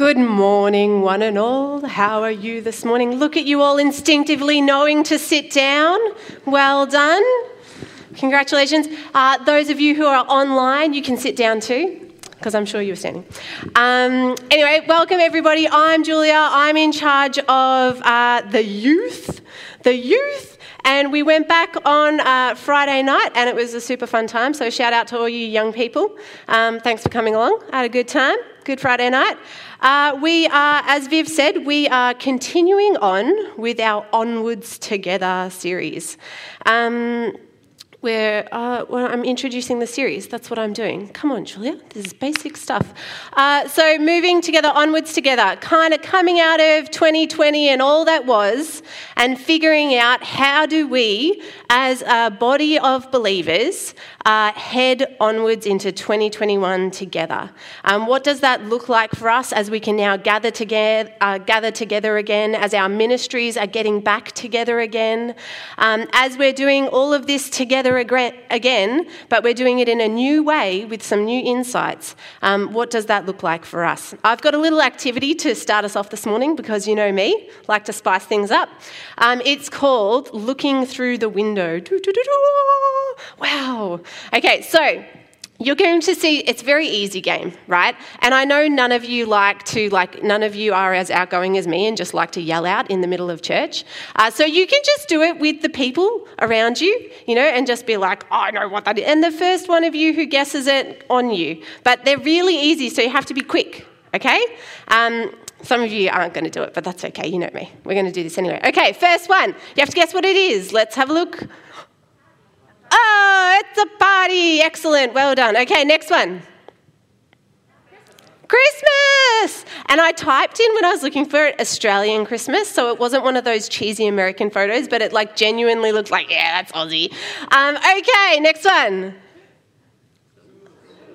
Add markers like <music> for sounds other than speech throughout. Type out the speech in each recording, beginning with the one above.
Good morning, one and all. How are you this morning? Look at you all instinctively knowing to sit down. Well done. Congratulations. Uh, those of you who are online, you can sit down too, because I'm sure you were standing. Um, anyway, welcome everybody. I'm Julia. I'm in charge of uh, the youth. The youth and we went back on uh, Friday night, and it was a super fun time. So, shout out to all you young people. Um, thanks for coming along. I had a good time. Good Friday night. Uh, we are, as Viv said, we are continuing on with our Onwards Together series. Um, where uh, well, I'm introducing the series. That's what I'm doing. Come on, Julia. This is basic stuff. Uh, so, moving together, onwards together, kind of coming out of 2020 and all that was, and figuring out how do we, as a body of believers, uh, head onwards into 2021 together. Um, what does that look like for us as we can now gather together, uh, gather together again, as our ministries are getting back together again, um, as we're doing all of this together again, but we're doing it in a new way with some new insights? Um, what does that look like for us? I've got a little activity to start us off this morning because you know me, like to spice things up. Um, it's called Looking Through the Window. Wow. Okay, so you're going to see it's a very easy game right? And i know none of you like to like none of you are as outgoing as me and just like to yell out in the middle of church. Uh, so you can just do it with the people around you you know and just be like oh, i know what that is. And the first one of you who guesses it on you. But they're really easy so you have to be quick okay? Um, some of you aren't going to do it but that's okay you know me we're going to do this anyway okay first one you have to guess what it is let's have a look Oh, it's a party. Excellent. Well done. Okay, next one. Christmas! And I typed in when I was looking for it Australian Christmas, so it wasn't one of those cheesy American photos, but it like genuinely looked like, yeah, that's Aussie. Um, okay, next one.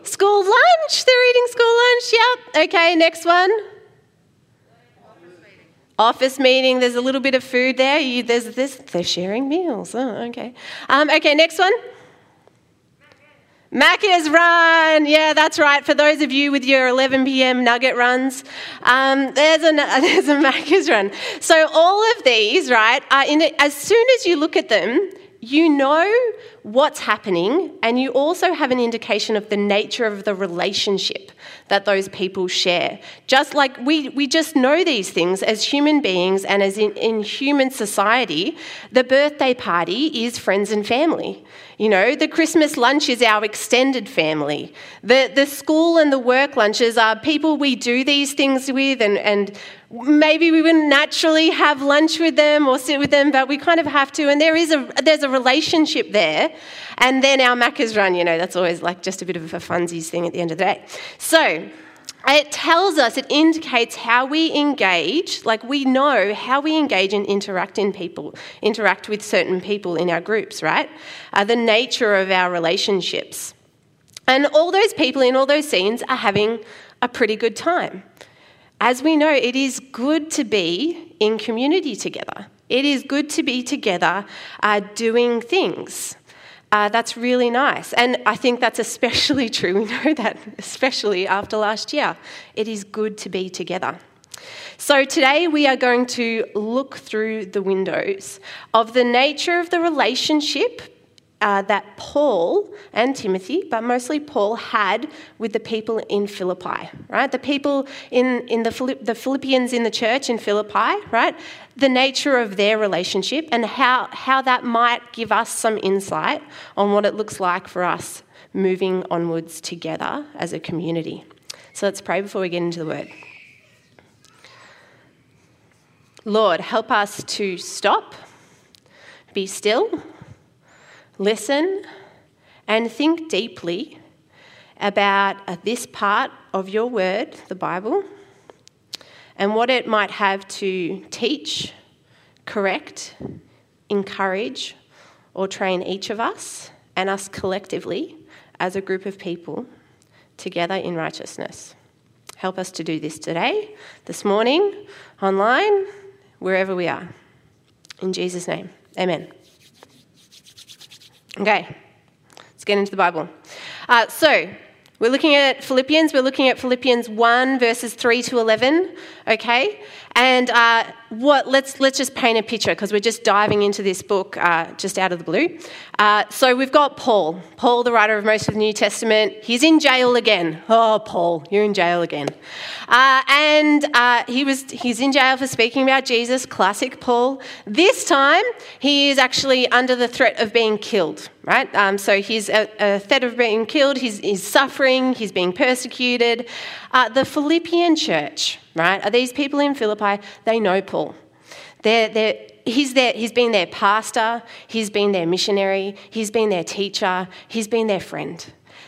School lunch. They're eating school lunch. Yep. Okay, next one. Office meeting, there's a little bit of food there. You, there's this, they're sharing meals. Oh, okay. Um, okay, next one. Macca's run. Yeah, that's right. For those of you with your 11 p.m. nugget runs, um, there's, a, <laughs> there's a Macca's run. So, all of these, right, are in as soon as you look at them, you know what's happening, and you also have an indication of the nature of the relationship that those people share. Just like we, we just know these things as human beings and as in, in human society, the birthday party is friends and family. You know, the Christmas lunch is our extended family. The, the school and the work lunches are people we do these things with, and, and maybe we wouldn't naturally have lunch with them or sit with them, but we kind of have to. And there is a, there's a relationship there. And then our Macca's run, you know, that's always like just a bit of a funsies thing at the end of the day. So, it tells us, it indicates how we engage, like we know how we engage and interact in people, interact with certain people in our groups, right? Uh, the nature of our relationships. And all those people in all those scenes are having a pretty good time. As we know, it is good to be in community together. It is good to be together uh, doing things. Uh, that's really nice. And I think that's especially <laughs> true. We know that, especially after last year. It is good to be together. So, today we are going to look through the windows of the nature of the relationship uh, that Paul and Timothy, but mostly Paul, had with the people in Philippi, right? The people in, in the, Philipp- the Philippians in the church in Philippi, right? The nature of their relationship and how, how that might give us some insight on what it looks like for us moving onwards together as a community. So let's pray before we get into the word. Lord, help us to stop, be still listen and think deeply about uh, this part of your word, the Bible, and what it might have to teach, correct, encourage, or train each of us and us collectively as a group of people together in righteousness. Help us to do this today, this morning, online, wherever we are. In Jesus' name, amen. Okay, let's get into the Bible. Uh, so, We're looking at Philippians. We're looking at Philippians 1, verses 3 to 11, okay? And uh, what, let's, let's just paint a picture because we're just diving into this book uh, just out of the blue. Uh, so we've got Paul, Paul, the writer of most of the New Testament. He's in jail again. Oh, Paul, you're in jail again. Uh, and uh, he was, he's in jail for speaking about Jesus, classic Paul. This time, he is actually under the threat of being killed, right? Um, so he's a, a, threat of being killed, he's, he's suffering, he's being persecuted. Uh, the Philippian church, right, are these people in Philippi, they know Paul. They're, they're, he's, their, he's been their pastor, he's been their missionary, he's been their teacher, he's been their friend.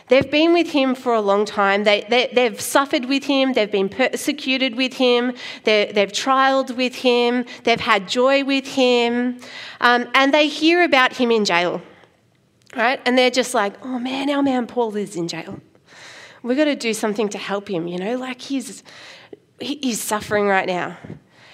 They've been with him for a long time. They, they, have suffered with him. They've been persecuted with him. they've trialed with him. They've had joy with him. Um, and they hear about him in jail, right? And they're just like, oh man, our man Paul is in jail. We've got to do something to help him, you know, like he's, he's suffering right now.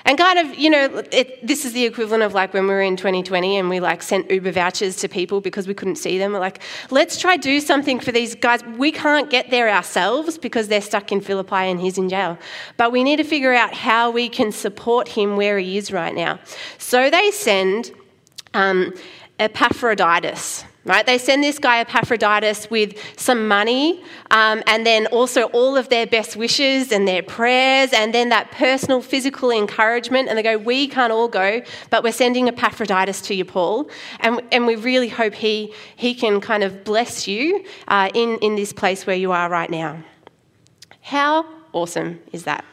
And kind of, you know, it, this is the equivalent of like when we were in 2020 and we like sent Uber vouchers to people because we couldn't see them. We're like, let's try do something for these guys. We can't get there ourselves because they're stuck in Philippi and he's in jail. But we need to figure out how we can support him where he is right now. So they send um, Epaphroditus right? They send this guy Epaphroditus with some money um, and then also all of their best wishes and their prayers and then that personal physical encouragement. And they go, We can't all go, but we're sending Epaphroditus to you, Paul. And, and we really hope he, he can kind of bless you uh, in, in this place where you are right now. How awesome is that?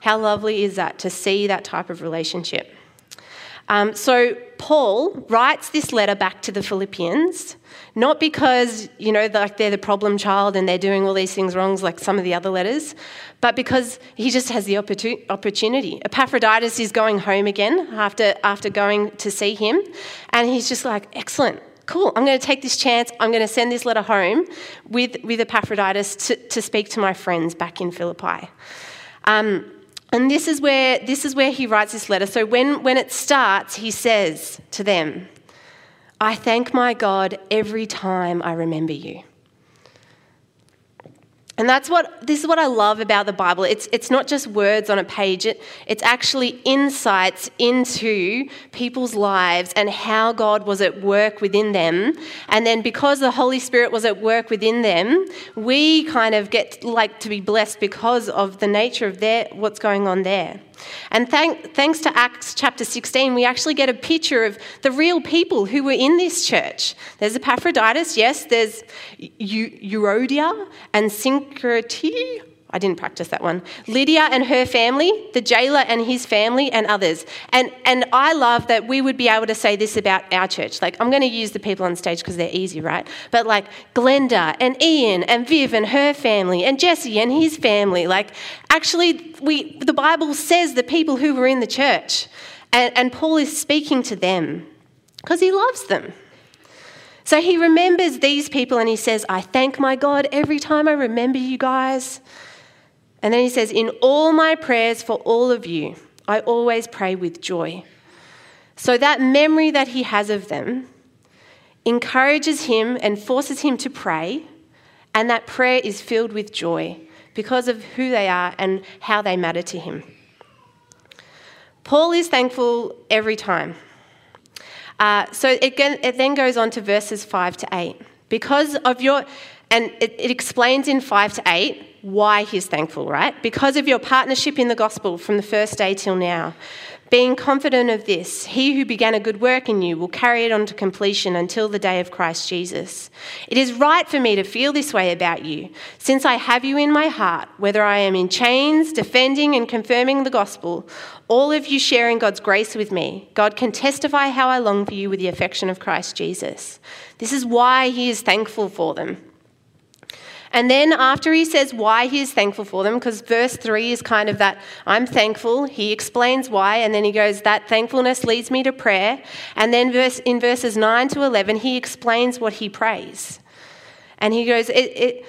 How lovely is that to see that type of relationship? Um, so Paul writes this letter back to the Philippians, not because you know like they're the problem child and they're doing all these things wrong like some of the other letters, but because he just has the opportunity. Epaphroditus is going home again after after going to see him, and he's just like, excellent. Cool, I'm going to take this chance. I'm going to send this letter home with, with Epaphroditus to, to speak to my friends back in Philippi. Um, and this is where, this is where he writes this letter. So when, when it starts, he says to them, I thank my God every time I remember you. And that's what this is what I love about the Bible. It's it's not just words on a page. It, it's actually insights into people's lives and how God was at work within them. And then because the Holy Spirit was at work within them, we kind of get like to be blessed because of the nature of their what's going on there. And thank, thanks to Acts chapter 16, we actually get a picture of the real people who were in this church. There's Epaphroditus, yes, there's Euodia and Syncriti. I didn't practice that one. Lydia and her family, the jailer and his family, and others. And, and I love that we would be able to say this about our church. Like, I'm going to use the people on stage because they're easy, right? But like Glenda and Ian and Viv and her family and Jesse and his family. Like, actually, we, the Bible says the people who were in the church. And, and Paul is speaking to them because he loves them. So he remembers these people and he says, I thank my God every time I remember you guys. And then he says, In all my prayers for all of you, I always pray with joy. So that memory that he has of them encourages him and forces him to pray, and that prayer is filled with joy because of who they are and how they matter to him. Paul is thankful every time. Uh, so it, it, then goes on to verses 5 to 8. Because of your, and it, it explains in 5 to 8 why he's thankful, right? Because of your partnership in the gospel from the first day till now. Being confident of this, he who began a good work in you will carry it on to completion until the day of Christ Jesus. It is right for me to feel this way about you, since I have you in my heart, whether I am in chains, defending and confirming the gospel, all of you sharing God's grace with me. God can testify how I long for you with the affection of Christ Jesus. This is why he is thankful for them. And then after he says why he is thankful for them, because verse 3 is kind of that I'm thankful, he explains why, and then he goes, That thankfulness leads me to prayer. And then verse, in verses 9 to 11, he explains what he prays. And he goes, it, it,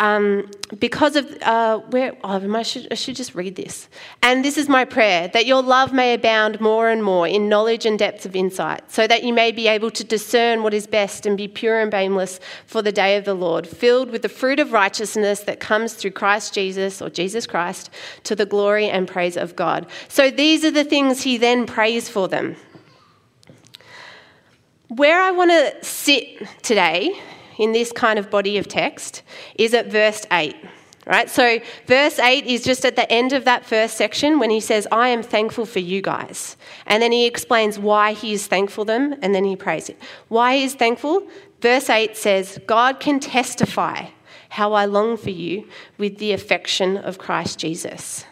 um, because of uh, where oh, I should, I should just read this. And this is my prayer that your love may abound more and more in knowledge and depth of insight, so that you may be able to discern what is best and be pure and blameless for the day of the Lord, filled with the fruit of righteousness that comes through Christ Jesus or Jesus Christ to the glory and praise of God. So these are the things he then prays for them. Where I want to sit today in this kind of body of text is at verse 8. Right? So, verse 8 is just at the end of that first section when he says, I am thankful for you guys. And then he explains why he is thankful them, and then he prays it. Why he is thankful? Verse 8 says, God can testify how I long for you with the affection of Christ Jesus.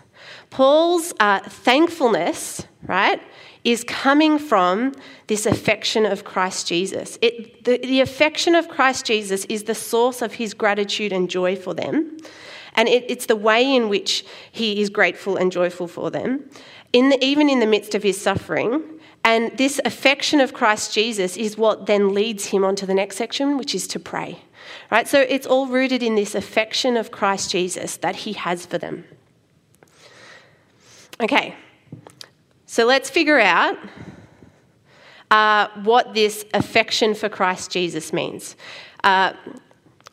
Paul's uh, thankfulness, right, is coming from this affection of Christ Jesus. It, the, the affection of Christ Jesus is the source of his gratitude and joy for them. And it, it's the way in which he is grateful and joyful for them, in the, even in the midst of his suffering. And this affection of Christ Jesus is what then leads him onto the next section, which is to pray. Right? So it's all rooted in this affection of Christ Jesus that he has for them. Okay, so let's figure out uh, what this affection for Christ Jesus means. Uh,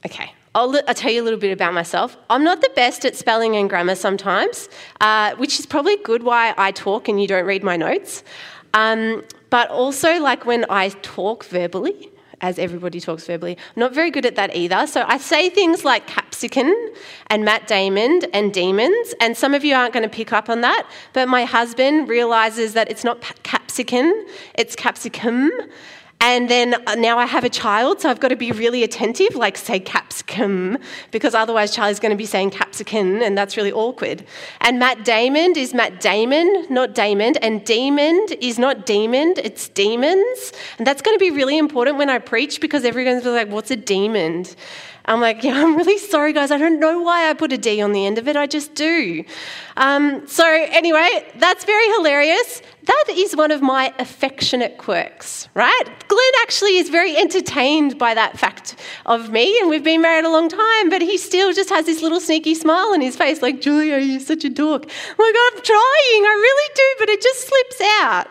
okay, I'll, I'll, tell you a little bit about myself. I'm not the best at spelling and grammar sometimes, uh, which is probably good why I talk and you don't read my notes. Um, but also, like when I talk verbally, as everybody talks verbally. I'm not very good at that either. So I say things like capsicum and Matt Damon and demons, and some of you aren't going to pick up on that, but my husband realizes that it's not capsicum, it's capsicum. And then uh, now I have a child, so I've got to be really attentive, like say capsicum, because otherwise Charlie's going to be saying capsicum, and that's really awkward. And Matt Damon is Matt Damon, not Damon, and demon is not demon, it's demons. And that's going to be really important when I preach because everyone's like, what's a demon? I'm like, yeah, I'm really sorry, guys. I don't know why I put a D on the end of it. I just do. Um, so, anyway, that's very hilarious. That is one of my affectionate quirks, right? Glenn actually is very entertained by that fact of me, and we've been married a long time, but he still just has this little sneaky smile on his face, like, Julia, you're such a dork. My God, I'm trying. I really do, but it just slips out.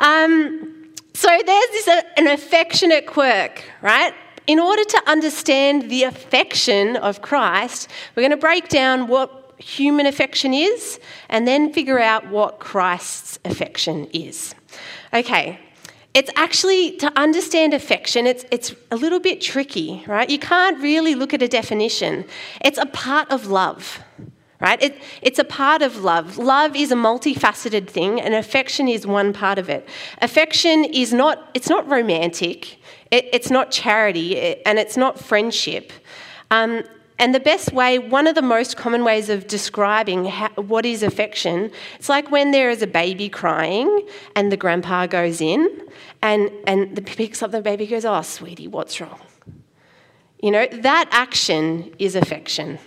Um, so, there's this, uh, an affectionate quirk, right? In order to understand the affection of Christ, we're going to break down what human affection is and then figure out what Christ's affection is. Okay, it's actually to understand affection it's, it's a little bit tricky right? You can't really look at a definition. It's a part of love right? It, it's a part of love. Love is a multifaceted thing and affection is one part of it. Affection is not it's not romantic it, it's not charity and it's not friendship. Um, and the best way, one of the most common ways of describing how, what is affection, it's like when there is a baby crying and the grandpa goes in and, and the, picks up the baby goes, Oh, sweetie, what's wrong? You know, that action is affection.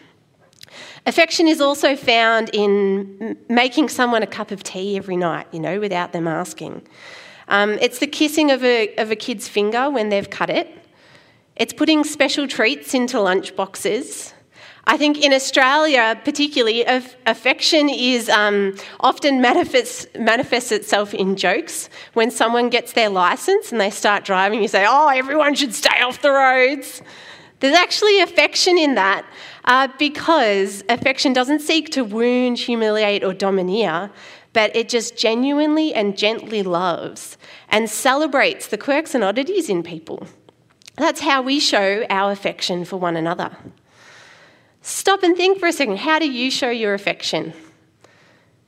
Affection is also found in making someone a cup of tea every night, you know, without them asking. Um, it's the kissing of a, of a kid's finger when they've cut it. It's putting special treats into lunch boxes. I think in Australia, particularly, affection is um, often manifests, manifests itself in jokes. When someone gets their license and they start driving, you say, "Oh, everyone should stay off the roads." There's actually affection in that uh, because affection doesn't seek to wound, humiliate, or domineer, but it just genuinely and gently loves and celebrates the quirks and oddities in people. That's how we show our affection for one another. Stop and think for a second how do you show your affection?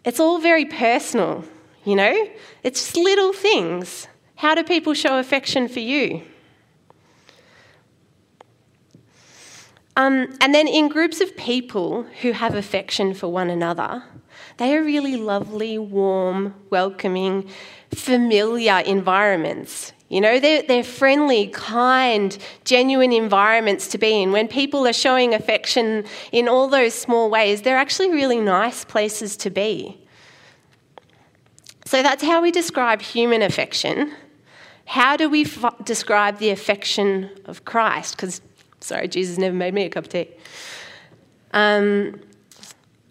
It's all very personal, you know? It's just little things. How do people show affection for you? Um, and then in groups of people who have affection for one another, they are really lovely, warm, welcoming, familiar environments. You know, they're, they're friendly, kind, genuine environments to be in. When people are showing affection in all those small ways, they're actually really nice places to be. So that's how we describe human affection. How do we f- describe the affection of Christ? Because, sorry, Jesus never made me a cup of tea. Um,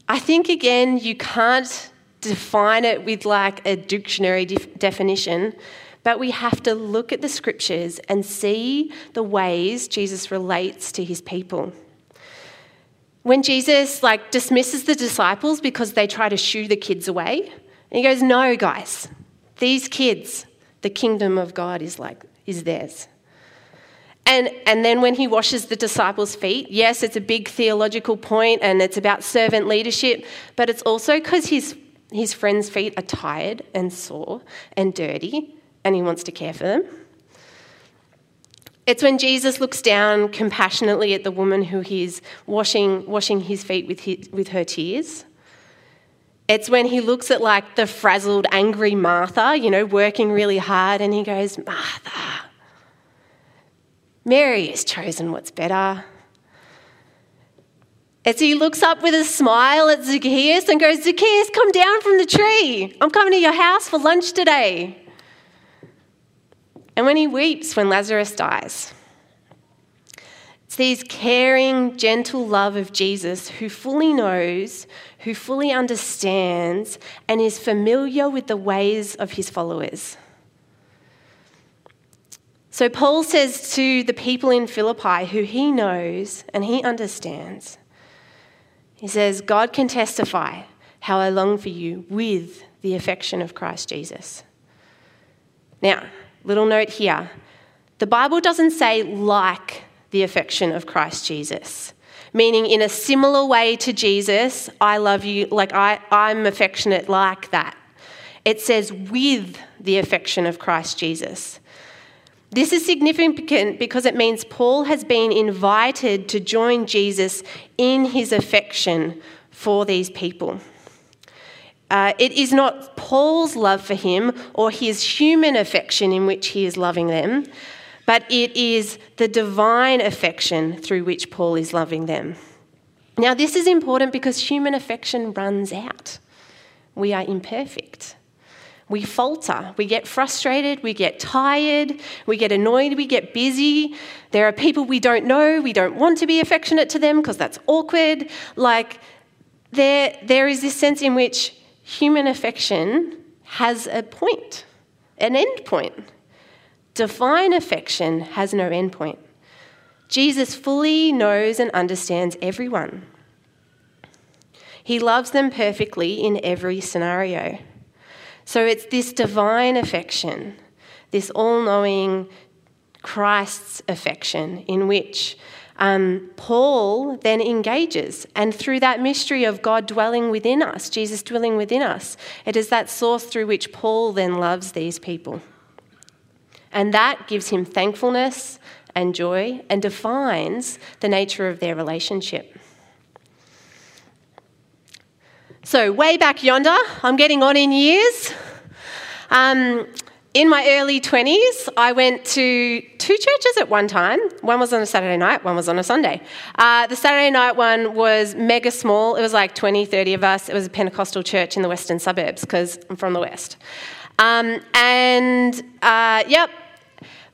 I think, again, you can't define it with like a dictionary def- definition, but we have to look at the scriptures and see the ways Jesus relates to his people. When Jesus like dismisses the disciples because they try to shoo the kids away, he goes, "No, guys. These kids, the kingdom of God is like is theirs." And, and then when he washes the disciples' feet, yes, it's a big theological point and it's about servant leadership, but it's also because his, his friends' feet are tired and sore and dirty and he wants to care for them. It's when Jesus looks down compassionately at the woman who he's washing, washing his feet with, his, with her tears. It's when he looks at like the frazzled, angry Martha, you know, working really hard, and he goes, Martha, Mary has chosen what's better. As he looks up with a smile at Zacchaeus and goes, Zacchaeus, come down from the tree. I'm coming to your house for lunch today. And when he weeps when Lazarus dies, it's these caring, gentle love of Jesus who fully knows, who fully understands, and is familiar with the ways of his followers. So Paul says to the people in Philippi who he knows and he understands, he says, God can testify how I long for you with the affection of Christ Jesus. Now, little note here the Bible doesn't say like the affection of Christ Jesus, meaning in a similar way to Jesus, I love you, like I, I'm affectionate like that. It says with the affection of Christ Jesus. This is significant because it means Paul has been invited to join Jesus in his affection for these people. Uh, it is not Paul's love for him or his human affection in which he is loving them, but it is the divine affection through which Paul is loving them. Now, this is important because human affection runs out. We are imperfect we falter. We get frustrated, we get tired, we get annoyed, we get busy. There are people we don't know, we don't want to be affectionate to them because that's awkward. Like, there, there is this sense in which human affection has a point, an end point. Divine affection has no end point. Jesus fully knows and understands everyone. He loves them perfectly in every scenario. So it's this divine affection, this all knowing Christ's affection, in which um, Paul then engages. And through that mystery of God dwelling within us, Jesus dwelling within us, it is that source through which Paul then loves these people. And that gives him thankfulness and joy and defines the nature of their relationship. So, way back yonder, I'm getting on in years. Um, in my early 20s, I went to two churches at one time. One was on a Saturday night, one was on a Sunday. Uh, the Saturday night one was mega small. It was like 20, 30 of us. It was a Pentecostal church in the western suburbs because I'm from the west. Um, and uh, yep,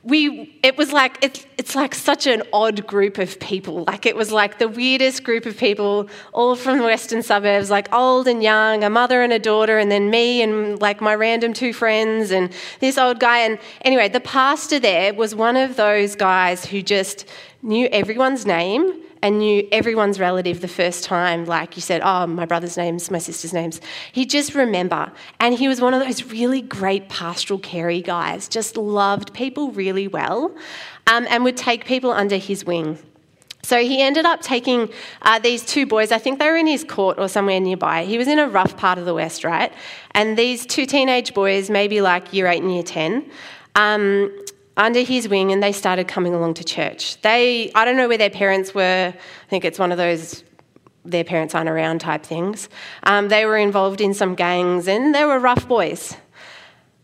we it was like it's it's like such an odd group of people. Like it was like the weirdest group of people all from the western suburbs like old and young a mother and a daughter and then me and like my random two friends and this old guy. And anyway the pastor there was one of those guys who just knew everyone's name and knew everyone's relative the first time, like you said, oh, my brother's names, my sister's names. He'd just remember. And he was one of those really great pastoral carey guys, just loved people really well um, and would take people under his wing. So he ended up taking uh, these two boys, I think they were in his court or somewhere nearby. He was in a rough part of the West, right? And these two teenage boys, maybe like year eight and year 10, um, under his wing and they started coming along to church. They, I don't know where their parents were. I think it's one of those their parents aren't around type things. Um, they were involved in some gangs and they were rough boys.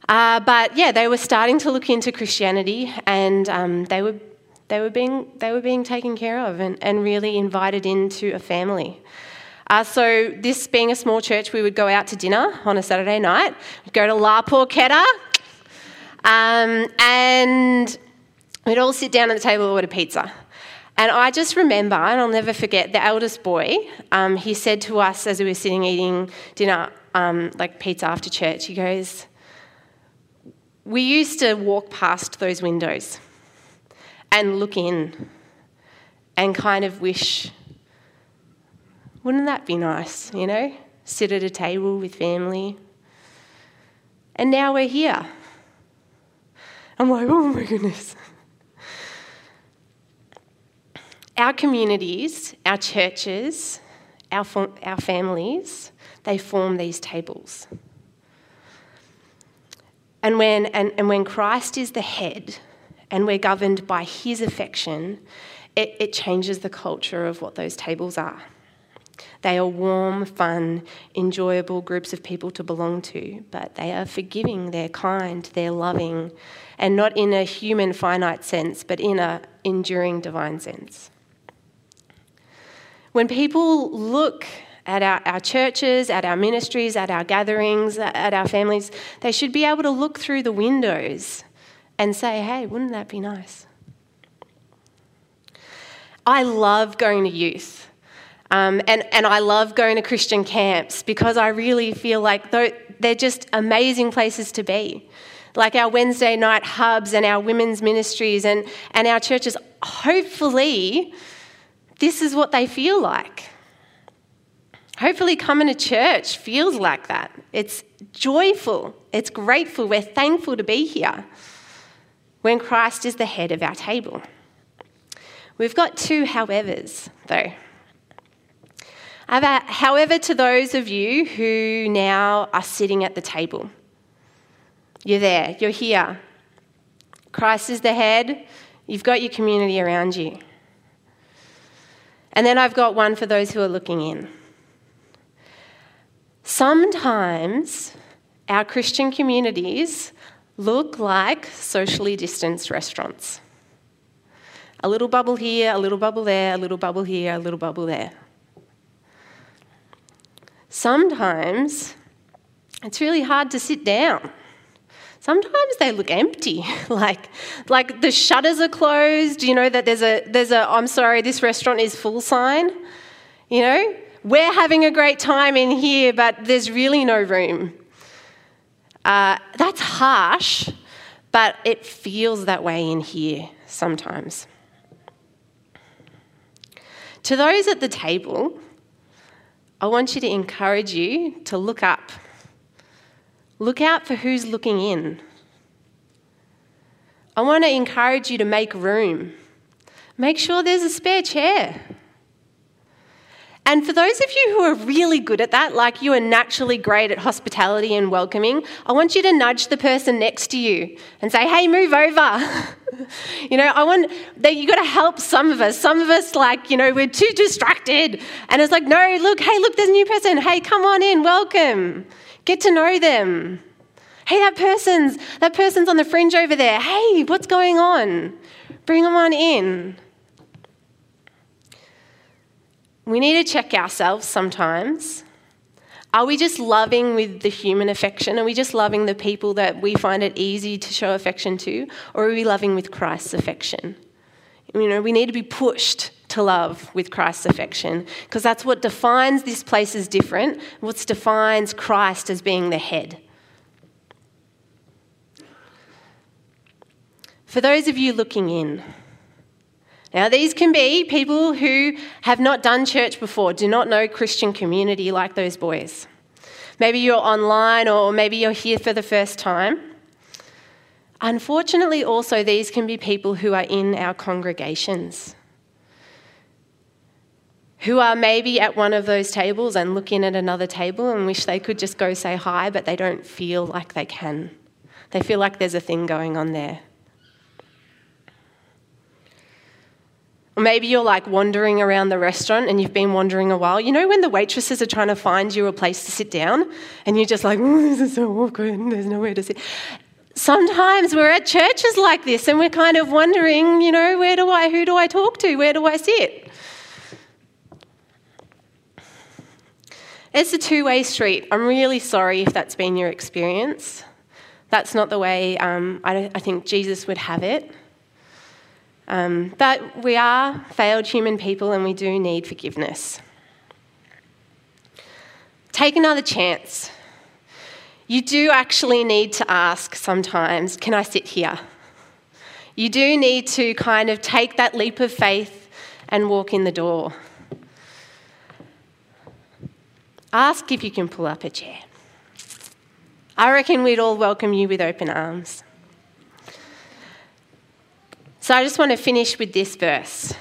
Uh, but yeah, they were starting to look into Christianity and um, they, were, they, were being, they were being taken care of and, and really invited into a family. Uh, so, this being a small church, we would go out to dinner on a Saturday night, We'd go to La Porchetta, um, and we'd all sit down at the table and order pizza. And I just remember, and I'll never forget, the eldest boy, um, he said to us as we were sitting eating dinner, um, like pizza after church, he goes, We used to walk past those windows and look in and kind of wish, wouldn't that be nice, you know? Sit at a table with family. And now we're here. I'm like, oh my goodness. Our communities, our churches, our, our families, they form these tables. And when, and, and when Christ is the head and we're governed by his affection, it, it changes the culture of what those tables are. They are warm, fun, enjoyable groups of people to belong to, but they are forgiving, they're kind, they're loving, and not in a human finite sense, but in a enduring divine sense. When people look at our, our churches, at our ministries, at our gatherings, at our families, they should be able to look through the windows and say, hey, wouldn't that be nice? I love going to youth. Um, and, and I love going to Christian camps because I really feel like they're just amazing places to be. Like our Wednesday night hubs and our women's ministries and, and our churches, hopefully, this is what they feel like. Hopefully, coming to church feels like that. It's joyful, it's grateful, we're thankful to be here when Christ is the head of our table. We've got two howevers, though. However, to those of you who now are sitting at the table, you're there, you're here. Christ is the head, you've got your community around you. And then I've got one for those who are looking in. Sometimes our Christian communities look like socially distanced restaurants. A little bubble here, a little bubble there, a little bubble here, a little bubble there. Sometimes it's really hard to sit down. Sometimes they look empty, <laughs> like, like the shutters are closed. You know that there's a there's a I'm sorry, this restaurant is full sign. You know, we're having a great time in here, but there's really no room. Uh, that's harsh, but it feels that way in here sometimes. To those at the table, I want you to encourage you to look up. Look out for who's looking in. I want to encourage you to make room. Make sure there's a spare chair. And for those of you who are really good at that, like you are naturally great at hospitality and welcoming, I want you to nudge the person next to you and say, hey, move over. <laughs> you know, I want that you got to help some of us. Some of us, like, you know, we're too distracted. And it's like, no, look, hey, look, there's a new person. Hey, come on in, welcome. Get to know them. Hey, that person's that person's on the fringe over there. Hey, what's going on? Bring them on in. We need to check ourselves sometimes. Are we just loving with the human affection? Are we just loving the people that we find it easy to show affection to? Or are we loving with Christ's affection? You know, we need to be pushed to love with Christ's affection because that's what defines this place as different, what defines Christ as being the head. For those of you looking in, now, these can be people who have not done church before, do not know Christian community like those boys. Maybe you're online or maybe you're here for the first time. Unfortunately, also, these can be people who are in our congregations, who are maybe at one of those tables and looking at another table and wish they could just go say hi, but they don't feel like they can. They feel like there's a thing going on there. Or maybe you're like wandering around the restaurant and you've been wandering a while. You know when the waitresses are trying to find you a place to sit down and you're just like, oh, this is so awkward, there's nowhere to sit. Sometimes we're at churches like this and we're kind of wondering, you know, where do I, who do I talk to? Where do I sit? It's a two way street. I'm really sorry if that's been your experience. That's not the way um, I, I think Jesus would have it. Um, but we are failed human people and we do need forgiveness. Take another chance. You do actually need to ask sometimes, can I sit here? You do need to kind of take that leap of faith and walk in the door. Ask if you can pull up a chair. I reckon we'd all welcome you with open arms. So I just want to finish with this verse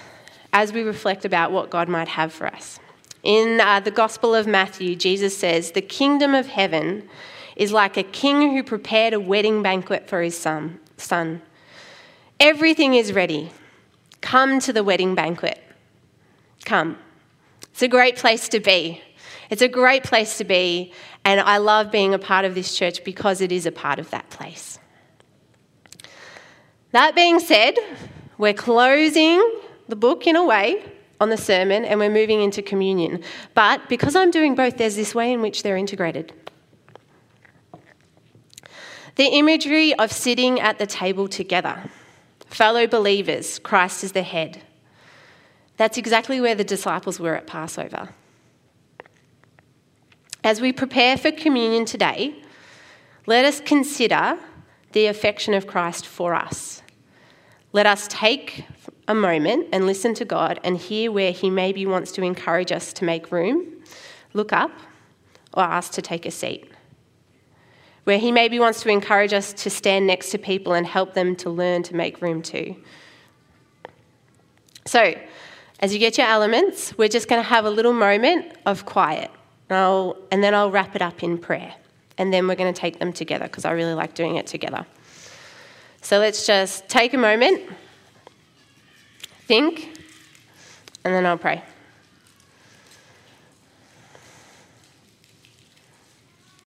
as we reflect about what God might have for us. In uh, the Gospel of Matthew, Jesus says, The kingdom of heaven is like a king who prepared a wedding banquet for his son. son. Everything is ready. Come to the wedding banquet. Come. It's a great place to be. It's a great place to be, and I love being a part of this church because it is a part of that place. That being said, we're closing the book in a way on the sermon and we're moving into communion. But because I'm doing both, there's this way in which they're integrated. The imagery of sitting at the table together, fellow believers, Christ is the head. That's exactly where the disciples were at Passover. As we prepare for communion today, let us consider the affection of Christ for us. Let us take a moment and listen to God and hear where He maybe wants to encourage us to make room, look up, or ask to take a seat. Where He maybe wants to encourage us to stand next to people and help them to learn to make room too. So, as you get your elements, we're just going to have a little moment of quiet. And, and then I'll wrap it up in prayer. And then we're going to take them together because I really like doing it together. So let's just take a moment, think, and then I'll pray.